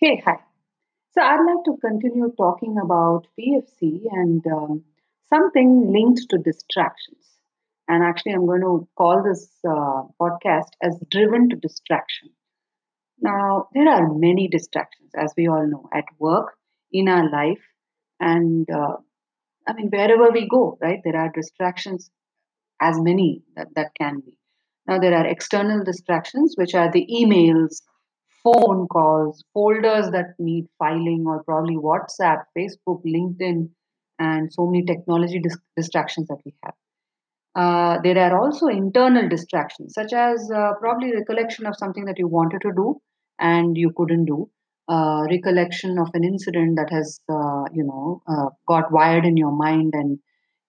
Hey, hi. So I'd like to continue talking about PFC and um, something linked to distractions. And actually, I'm going to call this uh, podcast as Driven to Distraction. Now, there are many distractions, as we all know, at work, in our life, and uh, I mean, wherever we go, right? There are distractions, as many that, that can be. Now, there are external distractions, which are the emails, phone calls, folders that need filing, or probably WhatsApp, Facebook, LinkedIn, and so many technology dis- distractions that we have. Uh, there are also internal distractions, such as uh, probably recollection of something that you wanted to do and you couldn't do, uh, recollection of an incident that has, uh, you know, uh, got wired in your mind and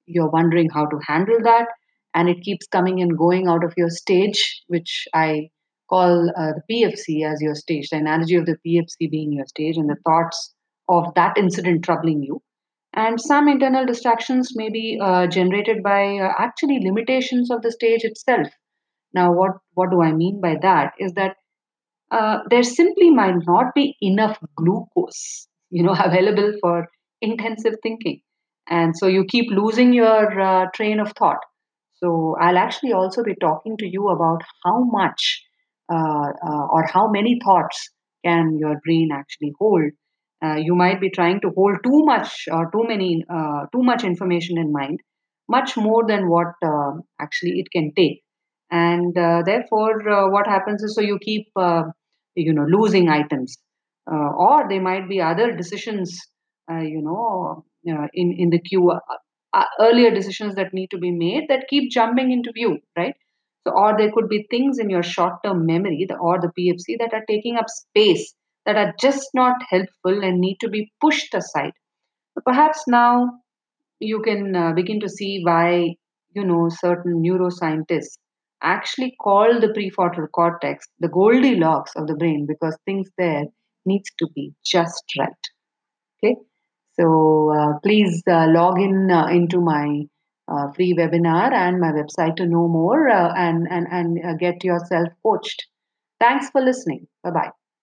you're wondering how to handle that and it keeps coming and going out of your stage which i call uh, the pfc as your stage the analogy of the pfc being your stage and the thoughts of that incident troubling you. And some internal distractions may be uh, generated by uh, actually limitations of the stage itself. Now what what do i mean by that is that uh, there simply might not be enough glucose you know available for intensive thinking. And so you keep losing your uh, train of thought. So i'll actually also be talking to you about how much uh, uh, or how many thoughts can your brain actually hold? Uh, you might be trying to hold too much or too many uh, too much information in mind much more than what uh, actually it can take. And therefore what happens is so you keep you know losing items. Or there might be other decisions you know in in the queue earlier decisions that need to be made that keep jumping into view right so or there could be things in your short term memory the, or the pfc that are taking up space that are just not helpful and need to be pushed aside. So perhaps now you can uh, begin to see why you know certain neuroscientists actually call the prefrontal cortex the goldilocks of the brain because things there needs to be just right. Okay? So uh, please uh, log in uh, into my uh, free webinar and my website to know more uh, and and and uh, get yourself coached thanks for listening. Bye bye